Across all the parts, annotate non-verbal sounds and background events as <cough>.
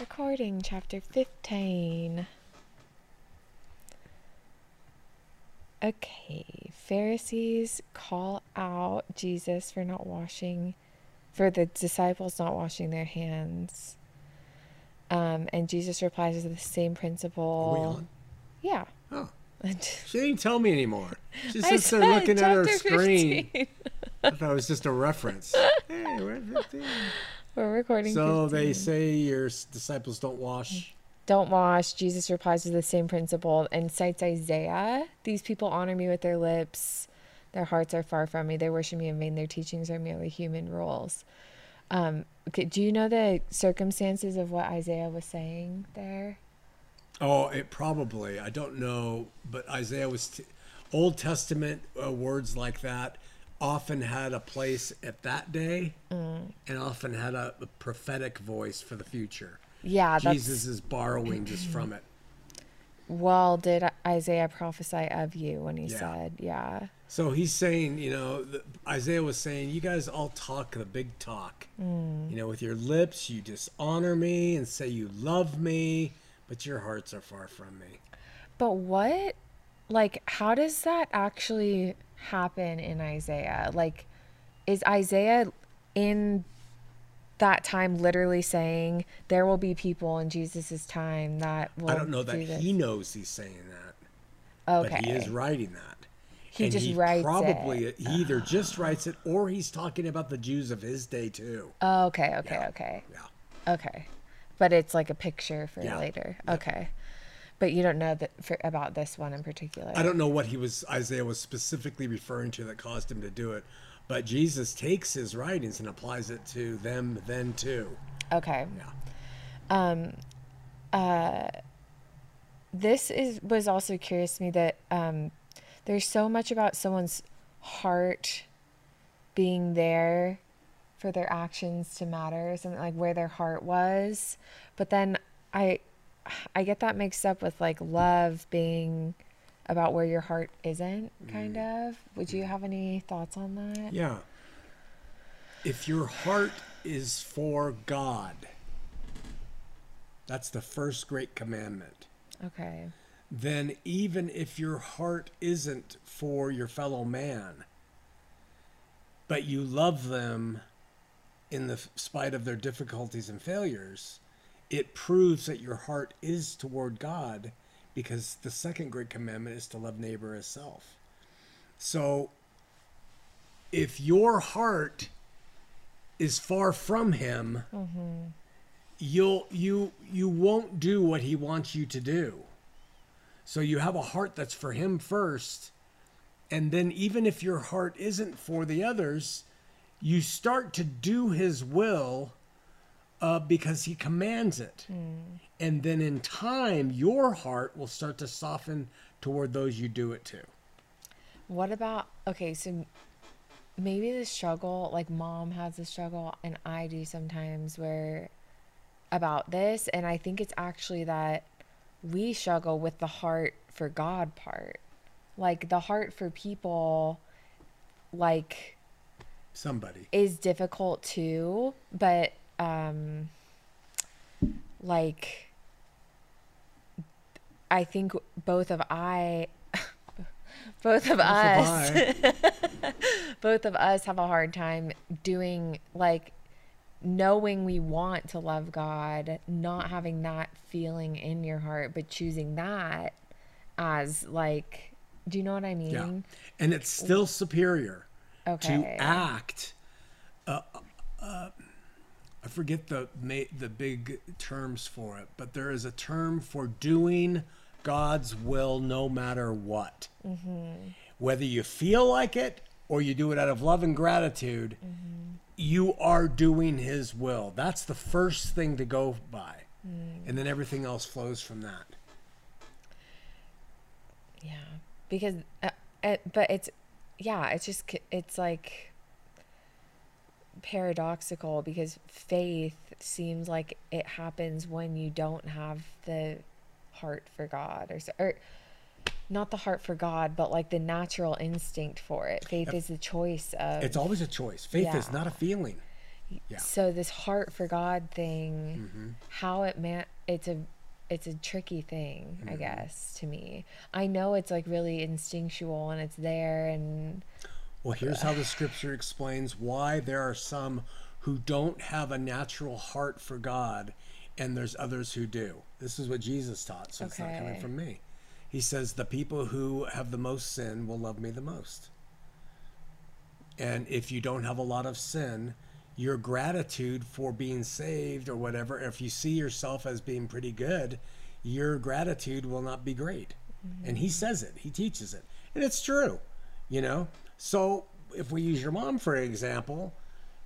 Recording chapter 15. Okay, Pharisees call out Jesus for not washing, for the disciples not washing their hands. Um, and Jesus replies with the same principle. Yeah. Oh, <laughs> she didn't tell me anymore. She sits there looking at her chapter screen. I thought it was just a reference. <laughs> hey, we're at 15. We're recording. So they say your disciples don't wash. don't wash. Jesus replies with the same principle and cites Isaiah. These people honor me with their lips. Their hearts are far from me. They worship me in vain. Their teachings are merely human rules. Um, okay, do you know the circumstances of what Isaiah was saying there? Oh, it probably. I don't know, but Isaiah was t- Old Testament uh, words like that often had a place at that day, Mm. and often had a, a prophetic voice for the future. Yeah, that's Jesus is borrowing just from it. <clears throat> well. Did Isaiah prophesy of you when he Yeah. said, "Yeah, So he's saying, you know, the, Isaiah was saying, you guys all talk the big talk. Mm. You know, with your lips, you dishonor me and say you love me, but your hearts are far from me. But what, like, how does that actually happen in Isaiah? Like, is Isaiah in that time literally saying there will be people in Jesus' time that will I don't know that this? he knows he's saying that, okay. but he is writing that. He just writes probably it. he either just writes it or he's talking about the Jews of his day too. Oh, okay, okay, Yeah. okay, Yeah. okay. But it's like a picture for Yeah. later. Okay. But you don't know that for, about this one in particular. I don't know what he was Isaiah was specifically referring to that caused him to do it, but Jesus takes his writings and applies it to them then too. Okay. Yeah. Um, uh, this is was also curious to me that um, there's so much about someone's heart being there for their actions to matter something like where their heart was but then i i get that mixed up with like love being about where your heart isn't kind mm. of. Would you mm. have any thoughts on that? Yeah. If your heart is for God, that's the first great commandment. okay. Then, even if your heart isn't for your fellow man, but you love them in the spite of their difficulties and failures, it proves that your heart is toward God because the second great commandment is to love neighbor as self. So, if your heart is far from him, mm-hmm. you'll you you won't do what he wants you to do. So you have a heart that's for him first, and then even if your heart isn't for the others, you start to do his will uh, because he commands it. And then in time, your heart will start to soften toward those you do it to. What about okay, so maybe the struggle, like mom has a struggle and I do sometimes where about this and I think it's actually that we struggle with the heart for God part. Like the heart for people like Somebody. is difficult too, but um like I think both of I <laughs> both of us Bye. <laughs> both of us have a hard time doing like knowing we want to love God, not having that feeling in your heart, but choosing that as like do you know what I mean? Yeah. And it's still superior Okay. to act. Uh, uh, I forget the ma- the big terms for it, but there is a term for doing God's will no matter what. Mm-hmm. Whether you feel like it or you do it out of love and gratitude, mm-hmm. you are doing His will. That's the first thing to go by. Mm. And then everything else flows from that. Yeah, because, uh, it, but it's, yeah, it's just, it's like paradoxical because faith seems like it happens when you don't have the heart for God or, or not the heart for God, but like the natural instinct for it. Faith is the choice of, It's always a choice. Faith is not a feeling. Yeah. So this heart for God thing, Mhm. how it man, it's a, it's a tricky thing, I Mhm. guess, to me. I know it's like really instinctual and it's there, and Well, here's how the scripture explains why there are some who don't have a natural heart for God and there's others who do. This is what Jesus taught, so it's not coming from me. He says, The people who have the most sin will love me the most. And if you don't have a lot of sin, your gratitude for being saved or whatever, if you see yourself as being pretty good, your gratitude will not be great. And he mm-hmm. says it, he teaches it. And it's true, you know? So if we use your mom for example,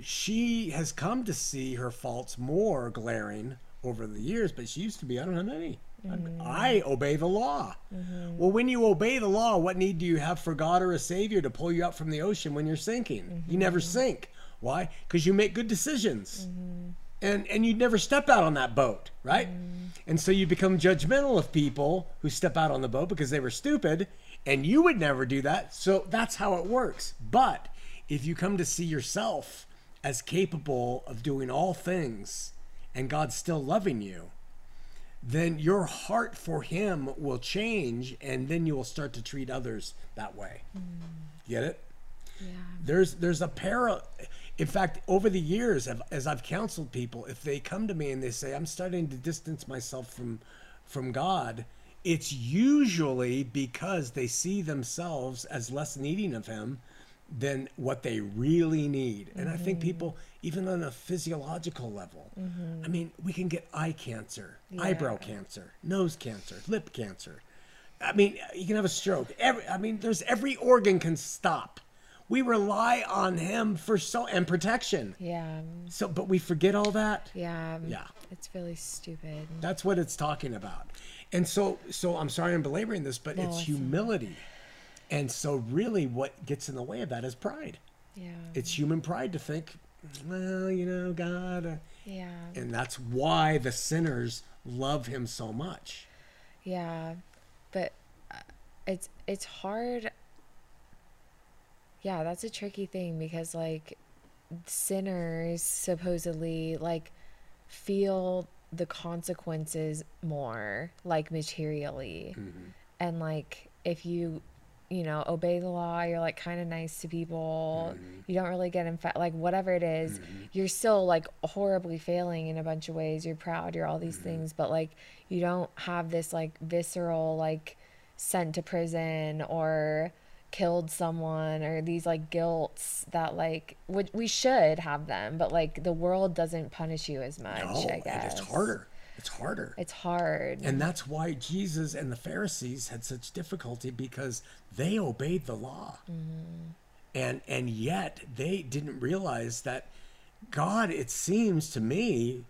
she has come to see her faults more glaring over the years, but she used to be, I don't have any. I, I obey the law. Mm-hmm. Well, when you obey the law, what need do you have for God or a Savior to pull you up from the ocean when you're sinking? You mm-hmm. never sink. Why? Because you make good decisions. Mm-hmm. And, and you never step out on that boat, right? And so you become judgmental of people who step out on the boat because they were stupid, and you would never do that. So that's how it works. But if you come to see yourself as capable of doing all things and God's still loving you, then your heart for him will change and then you will start to treat others that way. Mm. Get it? yeah, There's there's a para in fact, over the years as- as I've counseled people, if they come to me and they say I'm starting to distance myself from from God, it's usually because they see themselves as less needing of him than what they really need. And I think mm-hmm. people even on a physiological level, mm-hmm. I mean, we can get eye cancer, eyebrow cancer, nose cancer, lip cancer. I mean, you can have a stroke. Every, I mean, there's every organ can stop. We rely on him for so and protection. yeah, So, but we forget all that. yeah, Yeah. It's really stupid. That's what it's talking about. And so, so I'm sorry I'm belaboring this, but No, it's it's- humility. And so, really, what gets in the way of that is pride. Yeah, It's human pride to think, well, you know, God. uh," yeah, And that's why the sinners love him so much. yeah, but uh, it's it's hard. Yeah, that's a tricky thing because like sinners supposedly like feel the consequences more like materially. Mm-hmm. And like if you you know obey the law you're like kind of nice to people. Mm-hmm. You don't really get infected like whatever it is, mm-hmm. you're still like horribly failing in a bunch of ways. You're proud you're all these things but like you don't have this like visceral like sent to prison or killed someone or these like guilts that like would we should have them but like the world doesn't punish you as much No, i guess it's harder. It's harder. it's hard And that's why Jesus and the Pharisees had such difficulty because they obeyed the law. Mm-hmm. And and yet they didn't realize that God, it seems to me,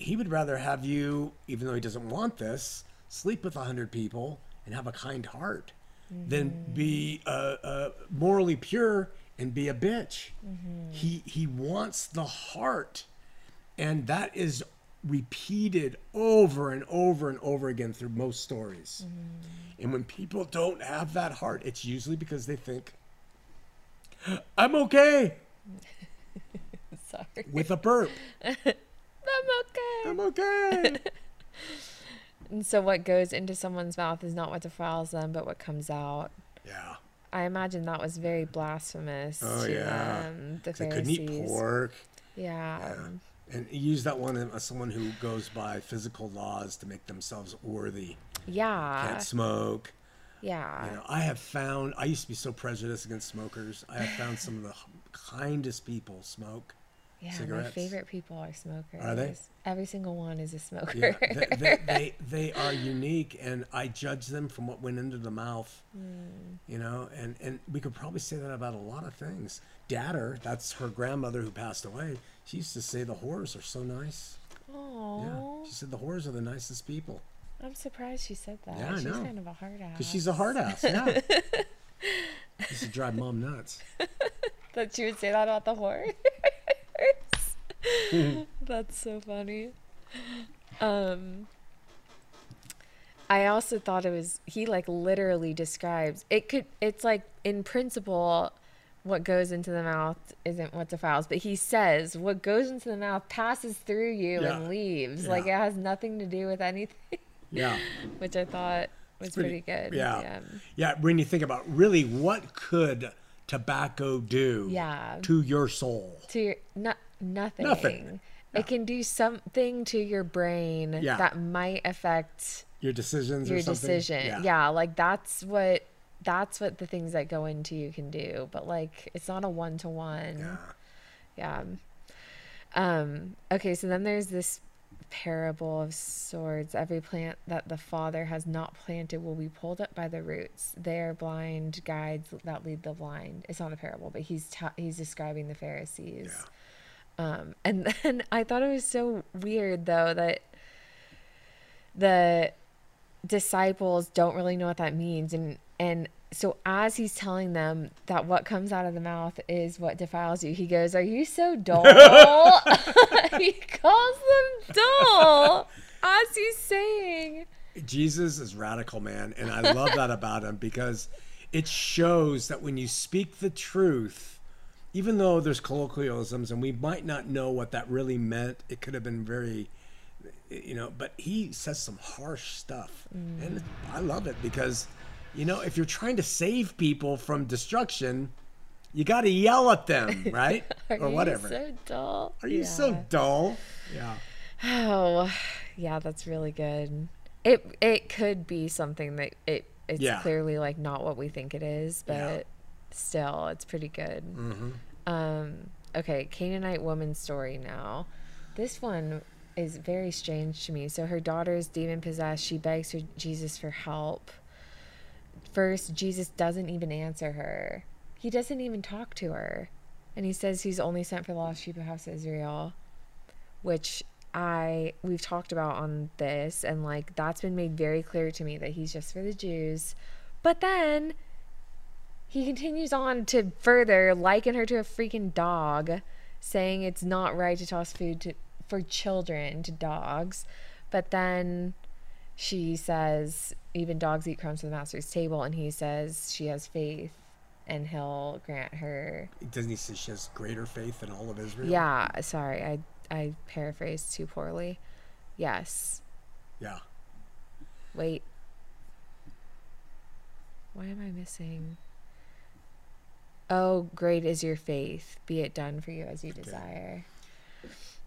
he would rather have you, even though he doesn't want this, sleep with a hundred people and have a kind heart than be uh, uh, morally pure and be a bitch. He he wants the heart and that is repeated over and over and over again through most stories. And when people don't have that heart, it's usually because they think, I'm okay <laughs> sorry with a burp. <laughs> i'm okay I'm okay. <laughs> and so what goes into someone's mouth is not what defiles them but what comes out yeah. i imagine that was very blasphemous Oh, yeah. them the They couldn't eat pork. yeah, Yeah. And use that one as someone who goes by physical laws to make themselves worthy. yeah Can't smoke. yeah You know, I have found, I used to be so prejudiced against smokers. I have found some of the kindest people smoke. Yeah, cigarettes. my favorite people are smokers. Are they? Every single one is a smoker. Yeah, they, <laughs> they, they, they are unique, and I judge them from what went into the mouth. Hmm. You know, and, and we could probably say that about a lot of things. Dadder, that's her grandmother who passed away. She used to say the whores are so nice. Yeah, Oh, she said the whores are the nicest people I'm surprised she said that. Yeah, I She's know. kind of a hard ass. because she's a hard ass. Yeah, <laughs> used to drive mom nuts. <laughs> that she would say that about the horse. <laughs> That's so funny. Um, I also thought it was he like literally describes it could it's like in principle what goes into the mouth isn't what defiles, but he says what goes into the mouth passes through you Yeah. and leaves. Like it has nothing to do with anything, Yeah. <laughs> which I thought was pretty, good. Yeah. yeah. When you think about really what could tobacco do Yeah. to your soul? To your no, nothing. Nothing. It can do something to your brain Yeah. that might affect Your decisions your or something? decision. Yeah. like that's what that's what the things that go into you can do. But like it's not a one to one. Yeah. Yeah. Um, okay, so then there's this parable of swords. Every plant that the Father has not planted will be pulled up by the roots. They are blind guides that lead the blind. It's not a parable, but he's ta- he's describing the Pharisees. Um, and <laughs> then I thought it was so weird though that the disciples don't really know what that means and and so as he's telling them that what comes out of the mouth is what defiles you he goes are you so dull <laughs> he calls them dull as he's saying Jesus is radical, man. And I love that about him because it shows that when you speak the truth, even though there's colloquialisms and we might not know what that really meant, it could have been very, you know, but he says some harsh stuff. Mm. And I love it because, you know, if you're trying to save people from destruction, you got to yell at them, <laughs> right? <laughs> are or you whatever. so dull Are you Yeah. so dull? Yeah. oh yeah that's really good it it could be something that it it's Yeah. clearly like not what we think it is but Yeah. Still it's pretty good Mm-hmm. Um, okay, Canaanite woman story now. This one is very strange to me. So her daughter is demon possessed. She begs her Jesus for help. First, Jesus doesn't even answer her. He doesn't even talk to her. And he says he's only sent for the lost sheep of house of Israel, which I we've talked about on this and like that's been made very clear to me that he's just for the Jews. But then he continues on to further liken her to a freaking dog, saying it's not right to toss food to, for children to dogs. But then she says, even dogs eat crumbs from the master's table. And he says she has faith and he'll grant her. Doesn't he say she has greater faith than all of Israel? Yeah, sorry, I, I paraphrased too poorly. Yes. Yeah. Wait. Why am I missing? Oh, great is your faith. Be it done for you as you desire.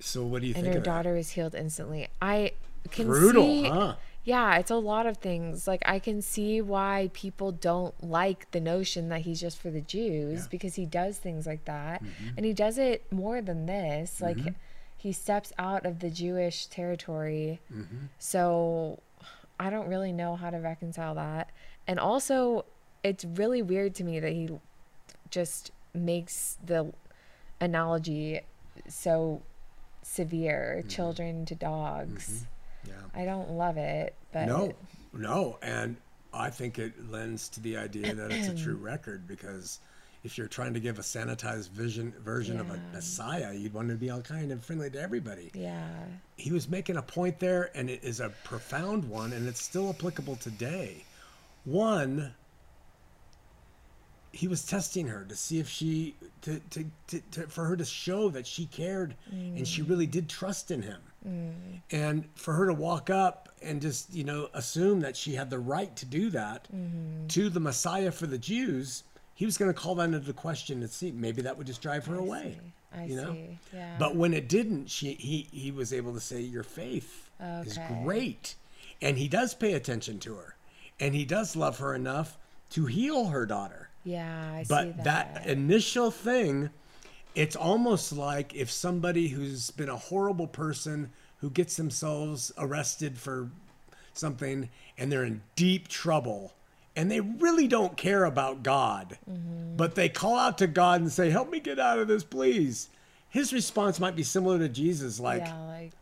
So what do you And think her of that? daughter was healed instantly. I can Brutal, see. huh? Yeah, it's a lot of things. Like I can see why people don't like the notion that he's just for the Jews Yeah. Mm-hmm. because he does things like that. And he does it more than this. Like he steps out of the Jewish territory. Mm-hmm. So I don't really know how to reconcile that. And also it's really weird to me that he just makes the analogy so severe, Mm-hmm. children to dogs. Yeah. I don't love it, but No, no, and I think it lends to the idea that it's a <clears throat> true record because if you're trying to give a sanitized vision version of a Messiah, you'd want to be all kind of friendly to everybody. yeah, He was making a point there, and it is a profound one, and it's still applicable today. One, he was testing her to see if she to, to, to, to for her to show that she cared and she really did trust in him and for her to walk up and just you know assume that she had the right to do that to the messiah for the jews he was going to call that into question and see maybe that would just drive her away see. I you know see. Yeah. but when it didn't she he he was able to say your faith is great and he does pay attention to her and he does love her enough to heal her daughter yeah, I see but that. that initial thing it's almost like if somebody who's been a horrible person who gets themselves arrested for something and they're in deep trouble and they really don't care about God, Mm-hmm. but they call out to God and say, Help me get out of this, please. His response might be similar to Jesus, like, yeah, like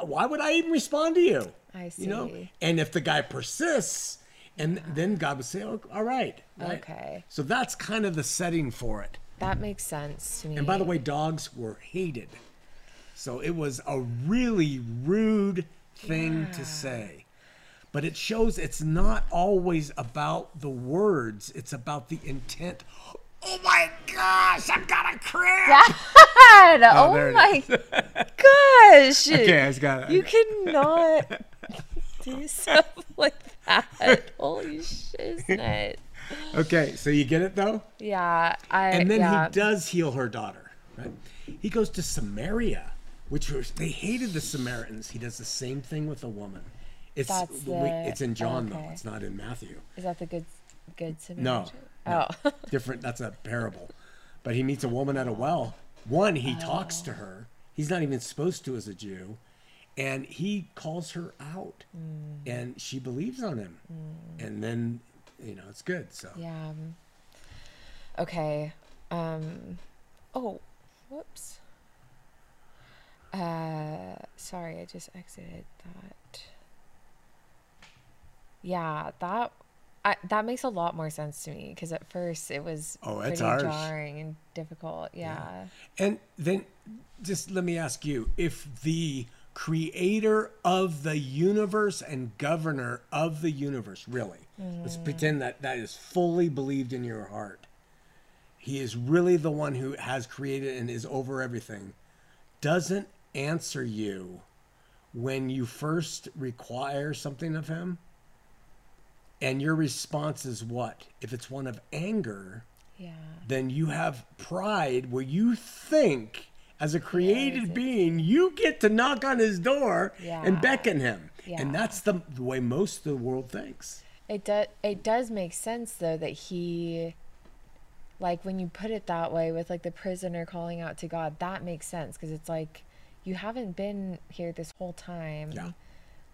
Why would I even respond to you? I see. You know? And if the guy persists, and then God would say, oh, All right. right. Okay. So that's kind of the setting for it. that makes sense to me. And by the way, dogs were hated. So it was a really rude thing to say. But it shows it's not always about the words, it's about the intent Oh my gosh, I've got a cramp. Dad! <laughs> Oh, Oh, my <laughs> gosh! okay, I just got it. You cannot do <laughs> stuff like that. <laughs> Holy shiznit. Okay, so you get it though? Yeah, I. And then yeah. he does heal her daughter, right? He goes to Samaria, which was they hated the Samaritans. He does the same thing with a woman. It's That's the- it's in John though. It's not in Matthew. Is that the good, good Samaritan? No. Oh. <laughs> Different. That's a parable. But he meets a woman at a well. One, he oh. talks to her. He's not even supposed to as a Jew, and he calls her out, Mm. and she believes on him, and then you know it's good. So yeah. Okay. Um. Oh, whoops. Uh, sorry, I just exited that. Yeah, that. I, that makes a lot more sense to me because at first it was Oh, it's pretty harsh. jarring and difficult. Yeah. And then just let me ask you if the creator of the universe and governor of the universe, really, let's mm. pretend that that is fully believed in your heart. He is really the one who has created and is over everything. Doesn't answer you when you first require something of him. And your response is what? If it's one of anger, Yeah. then you have pride where you think as a created being you get to knock on his door Yeah. and beckon him Yeah. and that's the, the way most of the world thinks It does. It does make sense though that he, like when you put it that way, with like the prisoner calling out to God, that makes sense because it's like you haven't been here this whole time. Yeah.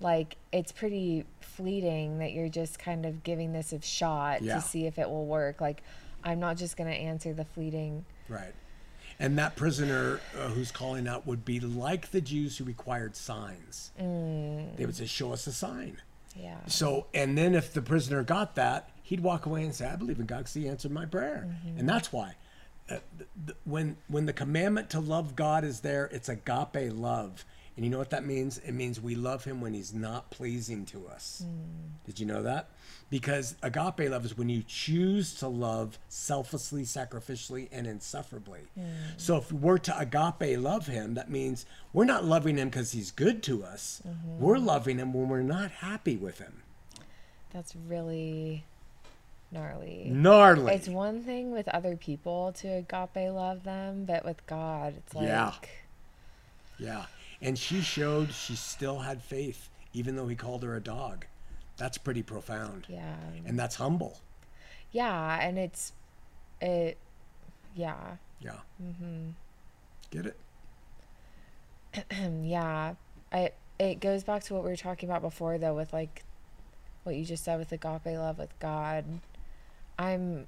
Like it's pretty fleeting that you're just kind of giving this a shot Yeah. to see if it will work. Like I'm not just gonna answer the fleeting. right and that prisoner uh, who's calling out would be like the jews who required signs. They would say show us a sign. Yeah. So, and then if the prisoner got that, he'd walk away and say, "I believe in God because He answered my prayer," and that's why. Uh, th- th- when when the commandment to love God is there, it's agape love, and you know what that means? It means we love Him when He's not pleasing to us. Mm. Did you know that? Because agape love is when you choose to love selflessly, sacrificially, and insufferably. Mm. So if we're to agape love Him, that means we're not loving Him because He's good to us. Mm-hmm. We're loving Him when we're not happy with Him. That's really gnarly. Gnarly. It's one thing with other people to agape love them, but with God, it's like. Yeah. Yeah. And she showed she still had faith, even though he called her a dog. That's pretty profound. Yeah. And that's humble. Yeah, and it's it yeah. Yeah. Mm-hmm. Get it? <clears throat> yeah. I it goes back to what we were talking about before though with like what you just said with agape love with God. I'm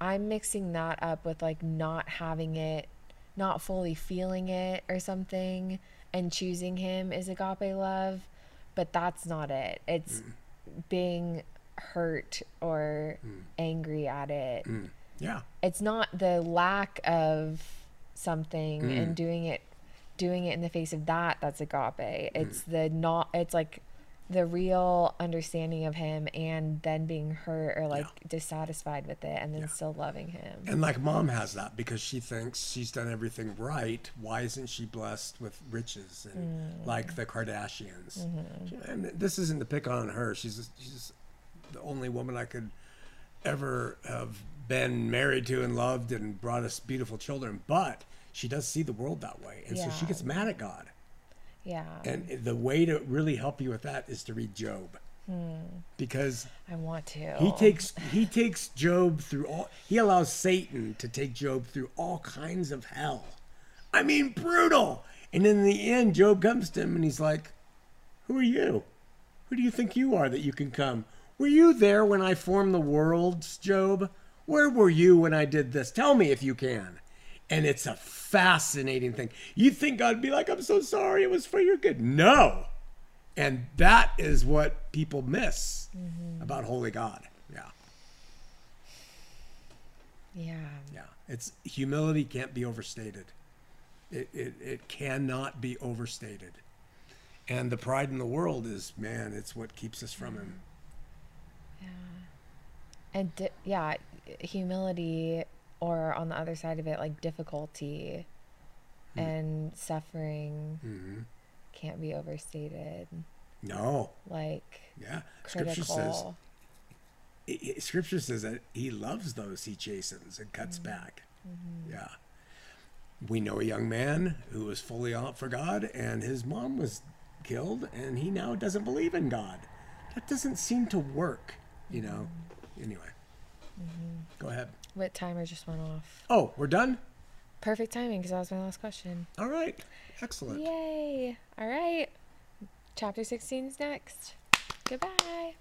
I'm mixing that up with like not having it, not fully feeling it or something and choosing him is agape love, but that's not it. It's mm. being hurt or mm. angry at it. Mm. Yeah. it's not the lack of something and doing it doing it in the face of that that's agape it's the not it's like the real understanding of him and then being hurt or like dissatisfied with it and then still loving him And like mom has that because she thinks she's done everything right. Why isn't she blessed with riches and mm. like the Kardashians? Mm-hmm. And this isn't to pick on her. She's she's the only woman I could ever have been married to and loved and brought us beautiful children. But she does see the world that way, and so she gets mad at God. Yeah And the way to really help you with that is to read Job, hmm. because i want to he takes he takes Job through all he allows Satan to take Job through all kinds of hell. I mean brutal. And in the end Job comes to him and he's like, "Who are you? Who do you think you are that you can come? Were you there when I formed the worlds, Job? Where were you when I did this? Tell me if you can." And it's a fascinating thing. You think God'd be like, "I'm so sorry. It was for your good." No. And that is what people miss mm-hmm. about holy God. Yeah. yeah Yeah. It's humility can't be overstated. It, it, it cannot be overstated. And the pride in the world is, man, it's what keeps us from him. Mm-hmm. Yeah. And di- yeah humility or on the other side of it, like difficulty Hmm. and suffering hmm can't be overstated. No. Like Yeah. Scripture says critical. i- i- Scripture says that He loves those He chastens and cuts Mm-hmm. back. Yeah. We know a young man who was fully out for God, and his mom was killed, and he now doesn't believe in God. That doesn't seem to work, you know. Anyway, go ahead. What timer just went off? Oh, we're done. Perfect timing because that was my last question. All right. Excellent. Yay! All right. Chapter 16 is next. Goodbye.